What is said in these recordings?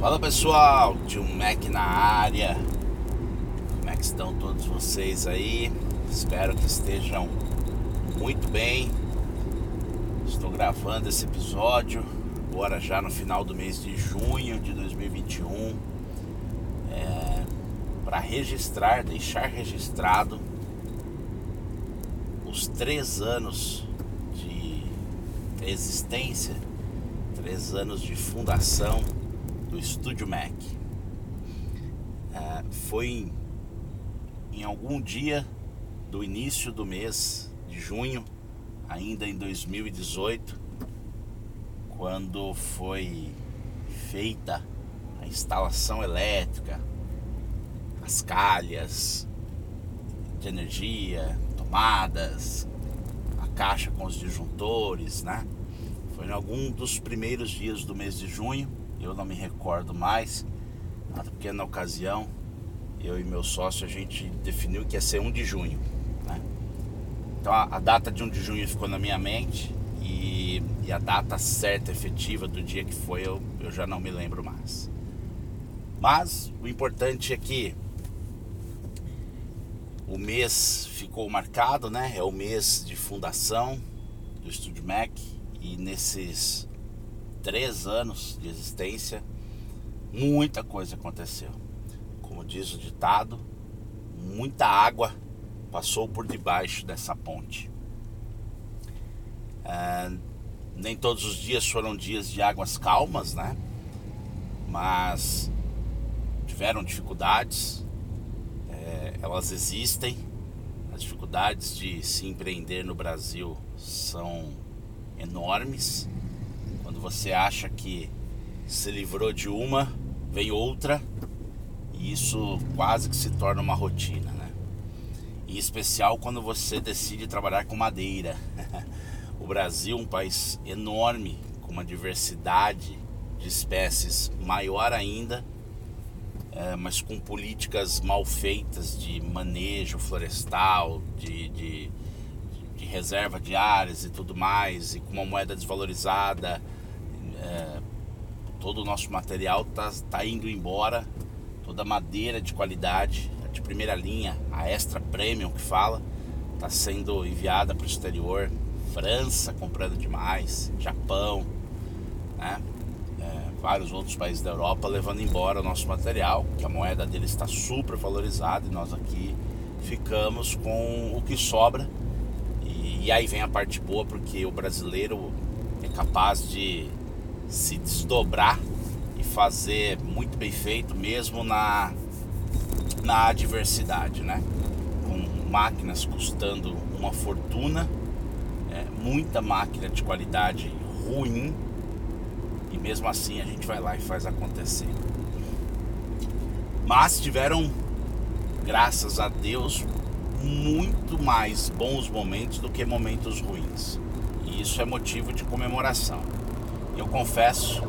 Fala pessoal, tio Mac na área. Como é que estão todos vocês aí? Espero que estejam muito bem. Estou gravando esse episódio agora já no final do mês de junho de 2021 é, para registrar, deixar registrado os três anos de existência, três anos de fundação do Estúdio Mac. É, foi em, em algum dia do início do mês de junho, ainda em 2018, quando foi feita a instalação elétrica, as calhas de energia, tomadas, a caixa com os disjuntores, né? Foi em algum dos primeiros dias do mês de junho eu não me recordo mais, porque na ocasião eu e meu sócio a gente definiu que ia ser 1 de junho. Né? Então a, a, data de 1 de junho ficou na minha mente e, e, a data certa, efetiva do dia que foi eu, eu já não me lembro mais. Mas o importante é que o mês ficou marcado, né? É o mês de fundação do Estúdio Mac e nesses três anos de existência, muita coisa aconteceu. Como diz o ditado, muita água passou por debaixo dessa ponte. É, nem todos os dias foram dias de águas calmas, né? Mas tiveram dificuldades, é, elas existem. As dificuldades de se empreender no Brasil são enormes você acha que se livrou de uma, vem outra, e isso quase que se torna uma rotina, né? Em especial quando você decide trabalhar com madeira. o Brasil é um país enorme, com uma diversidade de espécies maior ainda, é, mas com políticas mal feitas de manejo florestal, de, de, de reserva de áreas e tudo mais, e com uma moeda desvalorizada é, todo o nosso material está tá indo embora, toda madeira de qualidade, de primeira linha, a extra premium que fala, está sendo enviada para o exterior. França comprando demais, Japão, né? É, vários outros países da Europa levando embora o nosso material, que a moeda dele está super valorizada e nós aqui ficamos com o que sobra. E, e aí vem a parte boa, porque o brasileiro é capaz de se desdobrar e fazer muito bem feito, mesmo na, na adversidade, né? Com máquinas custando uma fortuna, é, muita máquina de qualidade ruim, e mesmo assim a gente vai lá e faz acontecer. Mas tiveram, graças a Deus, muito mais bons momentos do que momentos ruins. E isso é motivo de comemoração. Eu confesso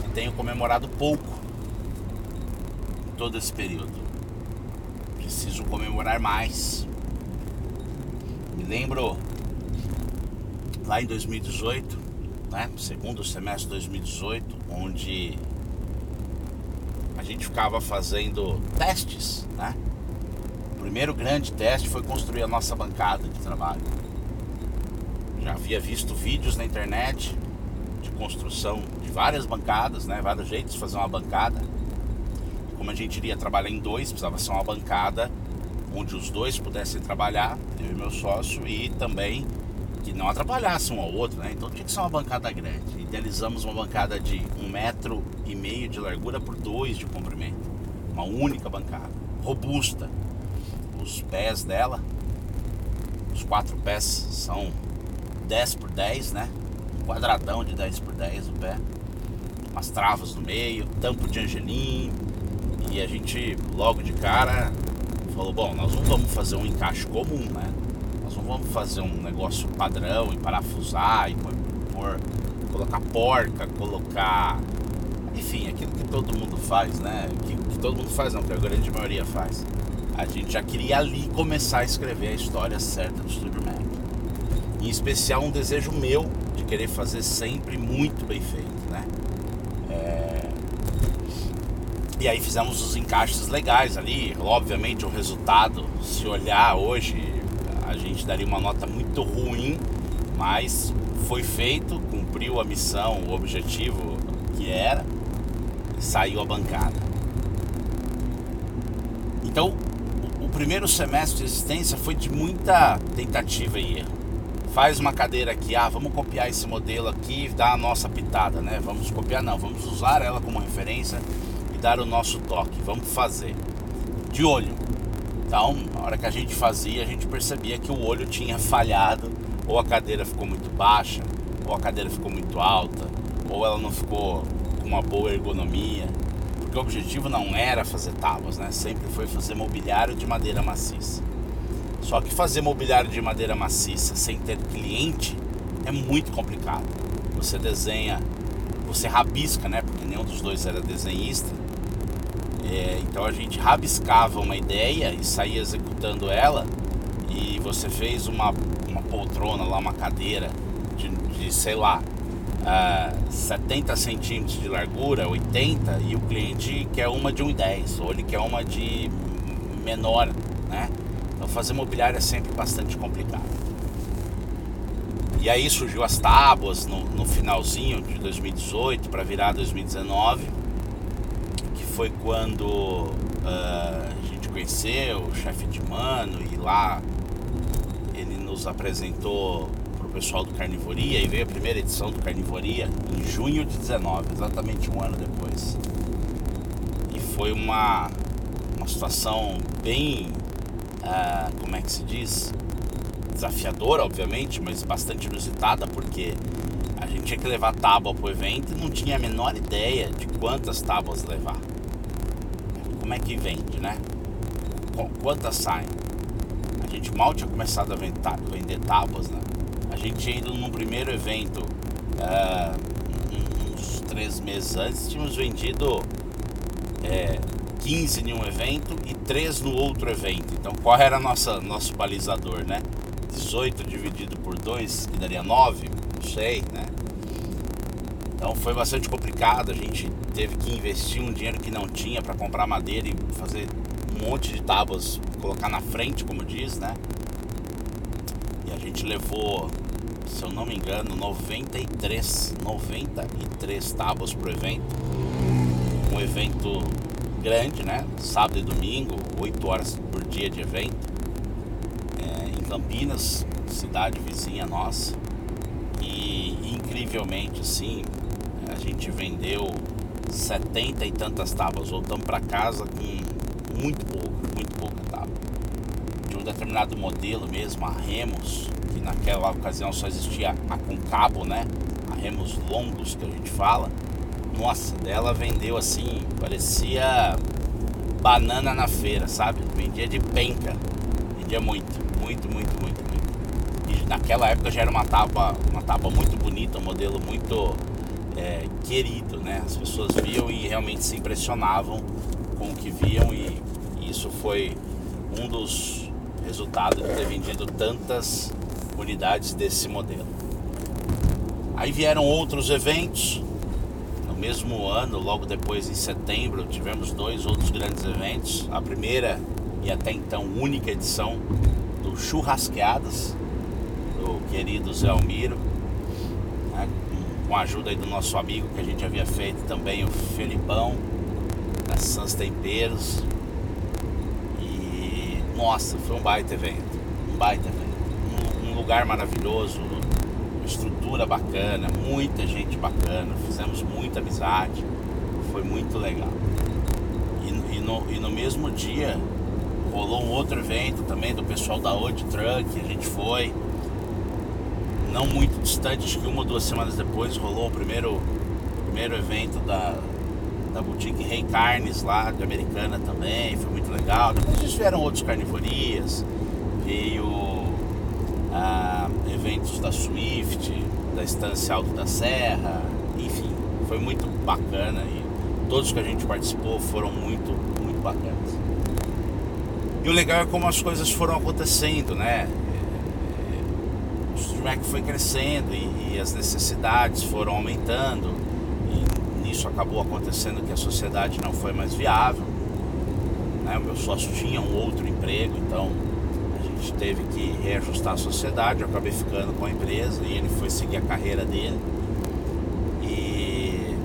que tenho comemorado pouco em todo esse período. Preciso comemorar mais. Me lembro lá em 2018, né, segundo semestre de 2018, onde a gente ficava fazendo testes, né? O primeiro grande teste foi construir a nossa bancada de trabalho. Já havia visto vídeos na internet construção de várias bancadas, né? Vários jeitos de fazer uma bancada. Como a gente iria trabalhar em dois, precisava ser uma bancada onde os dois pudessem trabalhar, eu e meu sócio, e também que não atrapalhasse um ao outro, né? Então tinha que ser uma bancada grande. Idealizamos uma bancada de um metro e meio de largura por dois de comprimento. Uma única bancada, robusta. Os pés dela, os quatro pés são 10 por 10, né? Quadradão de 10 por 10 o pé, umas travas no meio, tampo de angelim. E a gente logo de cara falou, bom, nós não vamos fazer um encaixe comum, né? Nós não vamos fazer um negócio padrão e parafusar e pôr, colocar porca, colocar. Enfim, aquilo que todo mundo faz, né? Que, que todo mundo faz não, que a grande maioria faz. A gente já queria ali começar a escrever a história certa do Mac. Em especial um desejo meu de querer fazer sempre muito bem feito, né? É... E aí fizemos os encaixes legais ali. Obviamente o resultado, se olhar hoje, a gente daria uma nota muito ruim, mas foi feito, cumpriu a missão, o objetivo que era, saiu a bancada. Então, o primeiro semestre de existência foi de muita tentativa e erro. Faz uma cadeira aqui, ah, vamos copiar esse modelo aqui e dar a nossa pitada, né? Vamos copiar, não, vamos usar ela como referência e dar o nosso toque, vamos fazer. De olho. Então, na hora que a gente fazia, a gente percebia que o olho tinha falhado, ou a cadeira ficou muito baixa, ou a cadeira ficou muito alta, ou ela não ficou com uma boa ergonomia porque o objetivo não era fazer tábuas, né? Sempre foi fazer mobiliário de madeira maciça. Só que fazer mobiliário de madeira maciça sem ter cliente é muito complicado. Você desenha, você rabisca, né? Porque nenhum dos dois era desenhista. É, então a gente rabiscava uma ideia e saía executando ela. E você fez uma, uma poltrona lá, uma cadeira de, de sei lá, uh, 70 centímetros de largura, 80, e o cliente quer uma de 1,10, ou ele quer uma de menor, né? Então fazer mobiliário é sempre bastante complicado. E aí surgiu as tábuas no, no finalzinho de 2018 para virar 2019, que foi quando uh, a gente conheceu o chefe de mano e lá ele nos apresentou pessoal do Carnivoria e veio a primeira edição do Carnivoria em junho de 19, exatamente um ano depois. E foi uma, uma situação bem, uh, como é que se diz? Desafiadora, obviamente, mas bastante inusitada, porque a gente tinha que levar tábua o evento e não tinha a menor ideia de quantas tábuas levar. Como é que vende, né? Quantas saem? A gente mal tinha começado a vender tábuas, né? A gente tinha ido num primeiro evento uh, uns três meses antes, tínhamos vendido é, 15 em um evento e 3 no outro evento. Então qual era nossa, nosso balizador, né? 18 dividido por 2, que daria 9, não sei, né? Então foi bastante complicado, a gente teve que investir um dinheiro que não tinha para comprar madeira e fazer um monte de tábuas, colocar na frente, como diz, né? E a gente levou se eu não me engano, 93, 93 tábuas pro evento. Um evento grande, né? Sábado e domingo, 8 horas por dia de evento. É, em Campinas, cidade vizinha nossa. E incrivelmente, assim, a gente vendeu 70 e tantas tábuas. Voltamos para casa com muito pouco, muito pouca tábua. De um determinado modelo mesmo, a Remos, que naquela ocasião só existia a com cabo, né? A remos longos que a gente fala. Nossa, dela vendeu assim, parecia banana na feira, sabe? Vendia de penca. Vendia muito, muito, muito, muito, muito. E naquela época já era uma tábua, uma tábua muito bonita, um modelo muito é, querido, né? As pessoas viam e realmente se impressionavam com o que viam e, e isso foi um dos resultados de ter vendido tantas unidades desse modelo. Aí vieram outros eventos. Mesmo ano, logo depois em setembro, tivemos dois outros grandes eventos. A primeira e até então única edição do Churrasqueadas, do querido Zé Almiro, né? com a ajuda aí do nosso amigo que a gente havia feito também, o Felipão, da Sans Temperos. E nossa, foi um baita evento, um baita evento lugar maravilhoso, estrutura bacana, muita gente bacana, fizemos muita amizade, foi muito legal. E, e, no, e no mesmo dia rolou um outro evento também do pessoal da Old Truck, a gente foi. Não muito distante, acho que uma ou duas semanas depois rolou o primeiro, primeiro evento da, da boutique Rei Carnes lá, de Americana também, foi muito legal. Depois vieram outros carnivorias, veio eventos da Swift, da Estância Alto da Serra, enfim, foi muito bacana e todos que a gente participou foram muito, muito bacanas. E o legal é como as coisas foram acontecendo, né? O Mac foi crescendo e, e, as necessidades foram aumentando. E isso acabou acontecendo que a sociedade não foi mais viável. Né? O meu sócio tinha um outro emprego, então gente teve que reajustar a sociedade. Eu acabei ficando com a empresa e ele foi seguir a carreira dele. E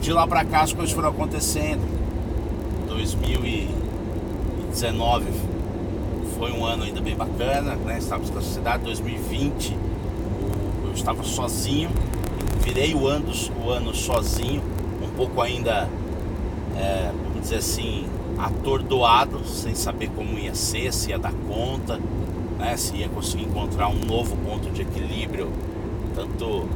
de lá para cá as coisas foram acontecendo. 2019 foi um ano ainda bem bacana, né? Estávamos com a sociedade. 2020 eu estava sozinho, virei o ano, o ano sozinho, um pouco ainda, é, vamos dizer assim, atordoado, sem saber como ia ser, se ia dar conta, né? se ia conseguir encontrar um novo ponto de equilíbrio, tanto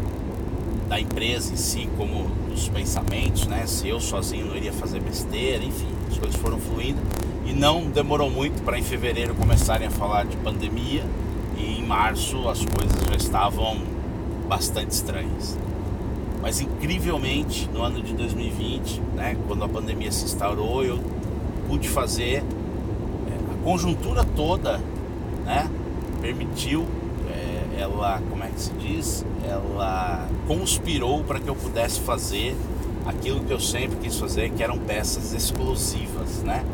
da empresa em si como dos pensamentos, né? Se eu sozinho não iria fazer besteira, enfim, as coisas foram fluindo e não demorou muito para em fevereiro começarem a falar de pandemia e em março as coisas já estavam bastante estranhas. Mas incrivelmente, no ano de 2020, né, quando a pandemia se instaurou, eu pude fazer é, a conjuntura toda, né, permitiu, é, ela, como é que se diz, ela conspirou para que eu pudesse fazer aquilo que eu sempre quis fazer, que eram peças exclusivas, né,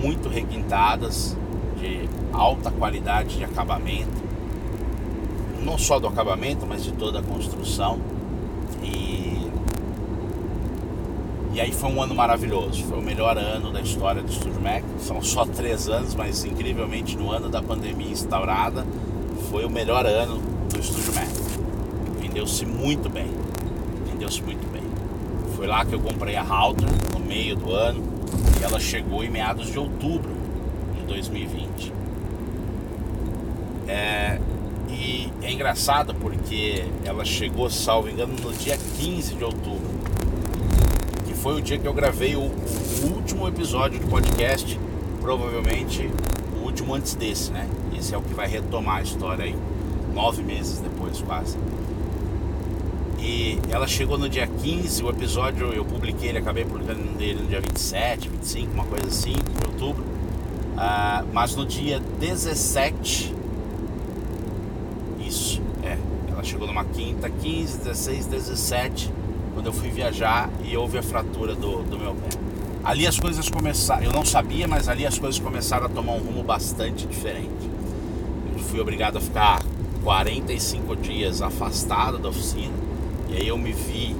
muito requintadas, de alta qualidade de acabamento não só do acabamento, mas de toda a construção. E, e aí foi um ano maravilhoso, foi o melhor ano da história do Estúdio Mac. São só três anos, mas incrivelmente no ano da pandemia instaurada, foi o melhor ano do Estúdio Mac. Vendeu-se muito bem, vendeu-se muito bem. Foi lá que eu comprei a Halter no meio do ano e ela chegou em meados de outubro de 2020. É, e é engraçado porque ela chegou, salvo engano, no dia 15 de outubro. Foi o dia que eu gravei o, o último episódio do podcast. Provavelmente o último antes desse, né? Esse é o que vai retomar a história aí. Nove meses depois, quase. E ela chegou no dia 15, o episódio eu publiquei, ele acabei publicando dele no dia 27, 25, uma coisa assim, de outubro. Uh, mas no dia 17 chegou numa quinta, 15, 16, 17, quando eu fui viajar e houve a fratura do, do meu pé. Ali as coisas começaram, eu não sabia, mas ali as coisas começaram a tomar um rumo bastante diferente. Eu fui obrigado a ficar 45 dias afastado da oficina e aí eu me vi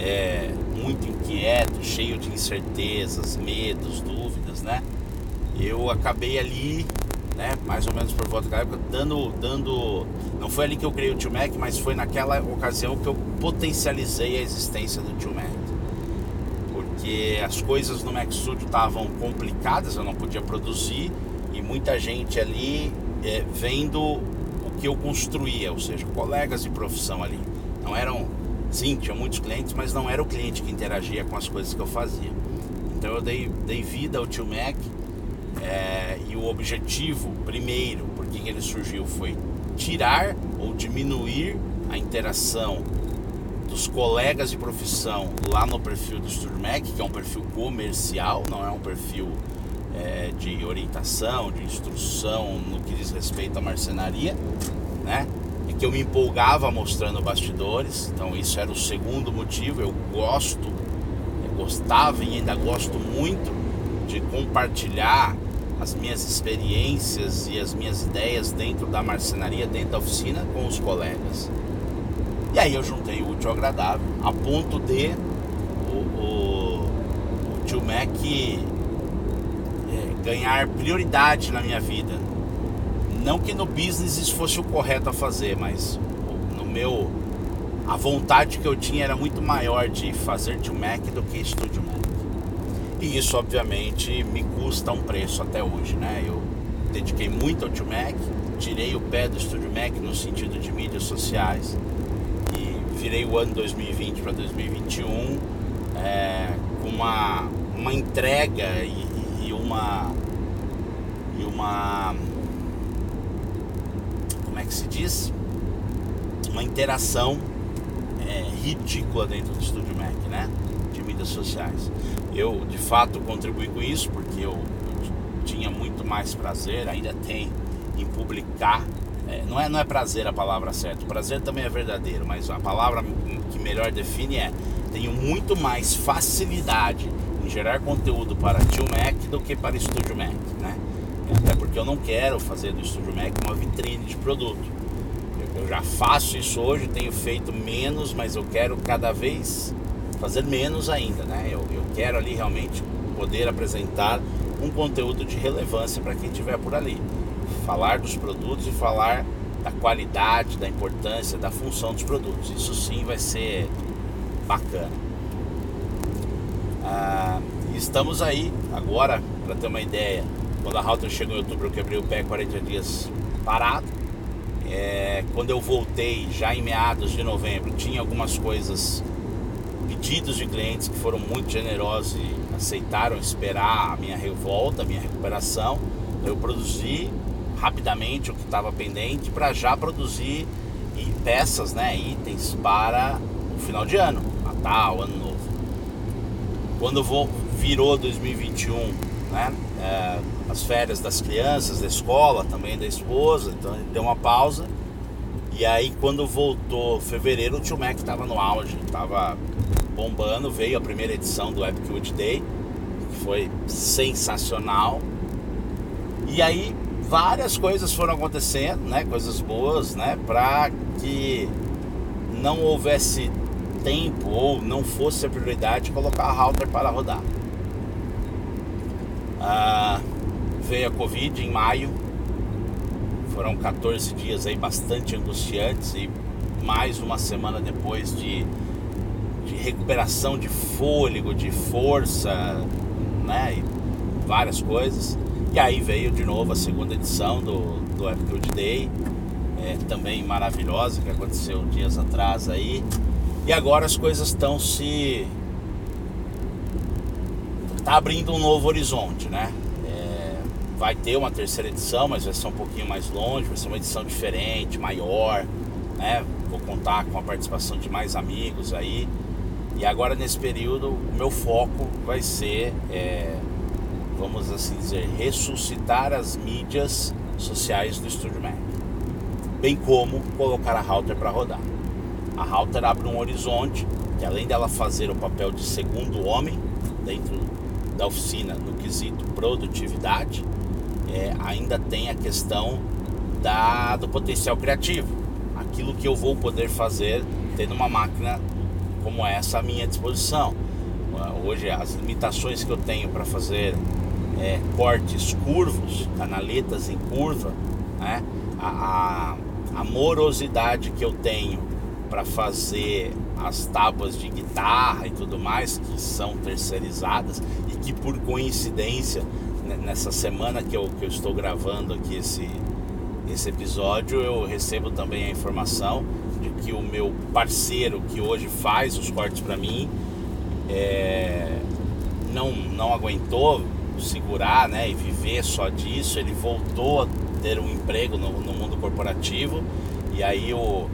é, muito inquieto, cheio de incertezas, medos, dúvidas, né? Eu acabei ali né? Mais ou menos por volta da época, dando, dando. Não foi ali que eu criei o Tio Mac, mas foi naquela ocasião que eu potencializei a existência do Tio Mac. Porque as coisas no Mac Studio estavam complicadas, eu não podia produzir e muita gente ali é, vendo o que eu construía, ou seja, colegas de profissão ali. Não eram, sim, tinha muitos clientes, mas não era o cliente que interagia com as coisas que eu fazia. Então eu dei, dei vida ao Tio Mac é, o objetivo, primeiro, por que ele surgiu, foi tirar ou diminuir a interação dos colegas de profissão lá no perfil do SturMac, que é um perfil comercial, não é um perfil é, de orientação, de instrução no que diz respeito à marcenaria, né? E que eu me empolgava mostrando bastidores, então isso era o segundo motivo. Eu gosto, eu gostava e ainda gosto muito de compartilhar as minhas experiências e as minhas ideias dentro da marcenaria, dentro da oficina, com os colegas. E aí eu juntei o útil ao agradável, a ponto de o, o, o tio Mac é, ganhar prioridade na minha vida. Não que no business isso fosse o correto a fazer, mas no meu. A vontade que eu tinha era muito maior de fazer tio Mac do que estúdio. E isso, obviamente, me custa um preço até hoje, né? Eu dediquei muito ao Tio Mac, tirei o pé do Estúdio Mac no sentido de mídias sociais e virei o ano 2020 para 2021 é, com uma, uma entrega e, e uma e uma como é que se diz uma interação é, ridícula dentro do Estúdio Mac, né? De mídias sociais. Eu, de fato, contribuí com isso porque eu, tinha muito mais prazer, ainda tem, em publicar. É, não, é, não é prazer a palavra certa, o prazer também é verdadeiro, mas a palavra que melhor define é tenho muito mais facilidade em gerar conteúdo para Tio Mac do que para Estúdio Mac, né? Até porque eu não quero fazer do Estúdio Mac uma vitrine de produto. Eu já faço isso hoje, tenho feito menos, mas eu quero cada vez fazer menos ainda, né? Eu, eu quero ali realmente poder apresentar um conteúdo de relevância para quem estiver por ali. Falar dos produtos e falar da qualidade, da importância, da função dos produtos. Isso sim vai ser bacana. Ah, estamos aí agora, para ter uma ideia, quando a Router chegou em outubro, eu quebrei o pé 40 dias parado. É, quando eu voltei, já em meados de novembro, tinha algumas coisas, pedidos de clientes que foram muito generosos e aceitaram esperar a minha revolta, a minha recuperação. Eu produzi rapidamente o que estava pendente para já produzir peças, né, itens para o final de ano, Natal, Ano Novo. Quando vou, virou 2021, né, é, as férias das crianças, da escola, também da esposa, então deu uma pausa. E aí quando voltou fevereiro, o Tio Mac estava no auge, estava bombando, veio a primeira edição do Epic Wood Day, que foi sensacional. E aí várias coisas foram acontecendo, né, coisas boas, né, para que não houvesse tempo ou não fosse a prioridade colocar a router para rodar. Ah, veio a Covid em maio, foram 14 dias aí bastante angustiantes e mais uma semana depois de, de recuperação de fôlego, de força, né, e várias coisas. E aí veio de novo a segunda edição do, do Epic Day, é, também maravilhosa, que aconteceu dias atrás aí. E agora as coisas estão se. Tá abrindo um novo horizonte, né? É, vai ter uma terceira edição, mas vai ser um pouquinho mais longe, vai ser uma edição diferente, maior, né? Vou contar com a participação de mais amigos aí. E agora nesse período o meu foco vai ser, é, vamos assim dizer, ressuscitar as mídias sociais do Estúdio Mac bem como colocar a router para rodar. A router abre um horizonte que além dela fazer o papel de segundo homem dentro da oficina no quesito produtividade, é, ainda tem a questão da, do potencial criativo, aquilo que eu vou poder fazer tendo uma máquina como essa à minha disposição. Hoje as limitações que eu tenho para fazer é, cortes curvos, canaletas em curva, né? a, a a morosidade que eu tenho para fazer as tábuas de guitarra e tudo mais, que são terceirizadas e que por coincidência, né, nessa semana que eu, que eu estou gravando aqui esse, esse episódio, eu recebo também a informação de que o meu parceiro que hoje faz os cortes para mim é, não, não aguentou segurar né, e viver só disso, ele voltou a ter um emprego no, no mundo corporativo. E aí o,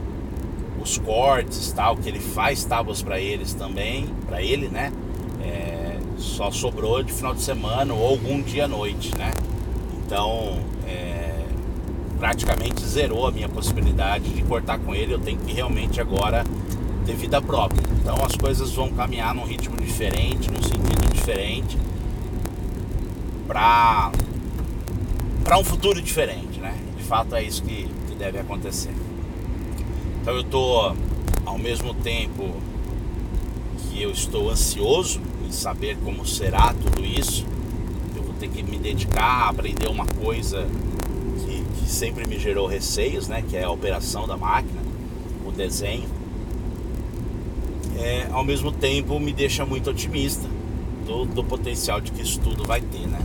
os cortes tal que ele faz tábuas para eles também para ele né é, só sobrou de final de semana ou algum dia à noite né. Então é, praticamente zerou a minha possibilidade de cortar com ele eu tenho que realmente agora ter vida própria então as coisas vão caminhar num ritmo diferente num sentido diferente para para um futuro diferente, né? De fato é isso que, que deve acontecer. Então eu estou ao mesmo tempo que eu estou ansioso em saber como será tudo isso. Eu vou ter que me dedicar a aprender uma coisa que, sempre me gerou receios, né? Que é a operação da máquina, o desenho. É, ao mesmo tempo me deixa muito otimista do, do potencial de que isso tudo vai ter, né?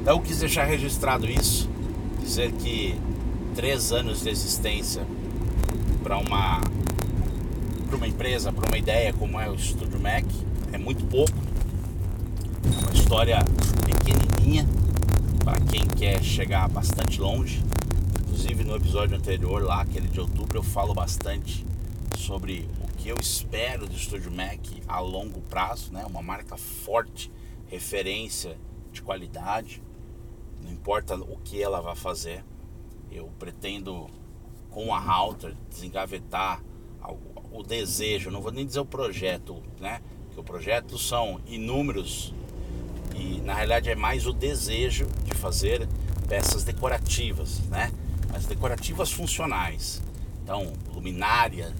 Então eu quis deixar registrado isso, dizer que três anos de existência para uma para uma empresa, para uma ideia como é o Estúdio Mac é muito pouco. É uma história pequenininha para quem quer chegar bastante longe. Inclusive no episódio anterior lá, aquele de outubro, eu falo bastante sobre o que eu espero do Estúdio Mac a longo prazo, né? Uma marca forte, referência de qualidade não importa o que ela vai fazer, eu pretendo com a router desengavetar o desejo, não vou nem dizer o projeto, né? Que o projeto são inúmeros e na realidade é mais o desejo de fazer peças decorativas, né? Mas decorativas funcionais. Então, luminária,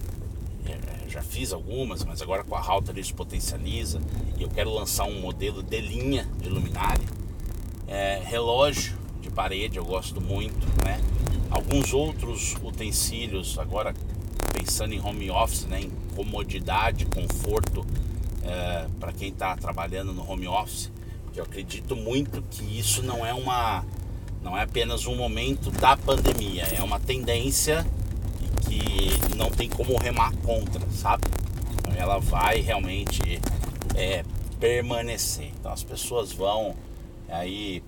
é, já fiz algumas, mas agora com a Halter isso potencializa. E eu quero lançar um modelo de linha de luminária. É, relógio de parede eu gosto muito, né? Alguns outros utensílios, agora pensando em home office, né? em comodidade, conforto é, para quem está trabalhando no home office. Eu acredito muito que isso não é uma não é apenas um momento da pandemia, é uma tendência que não tem como remar contra, sabe? Então ela vai realmente é, permanecer. Então as pessoas vão aí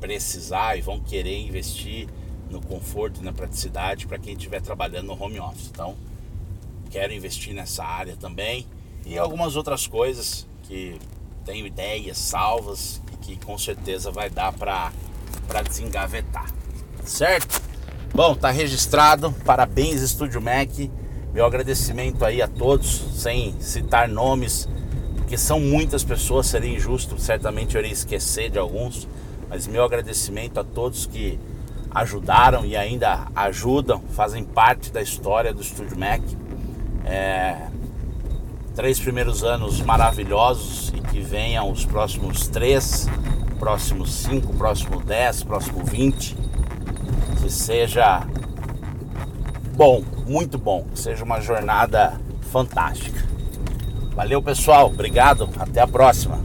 precisar e vão querer investir no conforto e na praticidade para quem estiver trabalhando no home office. Então quero investir nessa área também e algumas outras coisas que tenho ideias salvas que com certeza vai dar para desengavetar, certo? Bom, tá registrado. Parabéns, Estúdio Mac. Meu agradecimento aí a todos, sem citar nomes, porque são muitas pessoas, seria injusto, certamente eu iria esquecer de alguns, mas meu agradecimento a todos que ajudaram e ainda ajudam, fazem parte da história do Estúdio Mac. É, três primeiros anos maravilhosos e que venham os próximos três, próximos cinco, próximo dez, próximo vinte que seja bom, muito bom, que seja uma jornada fantástica. Valeu, pessoal. Obrigado. Até a próxima.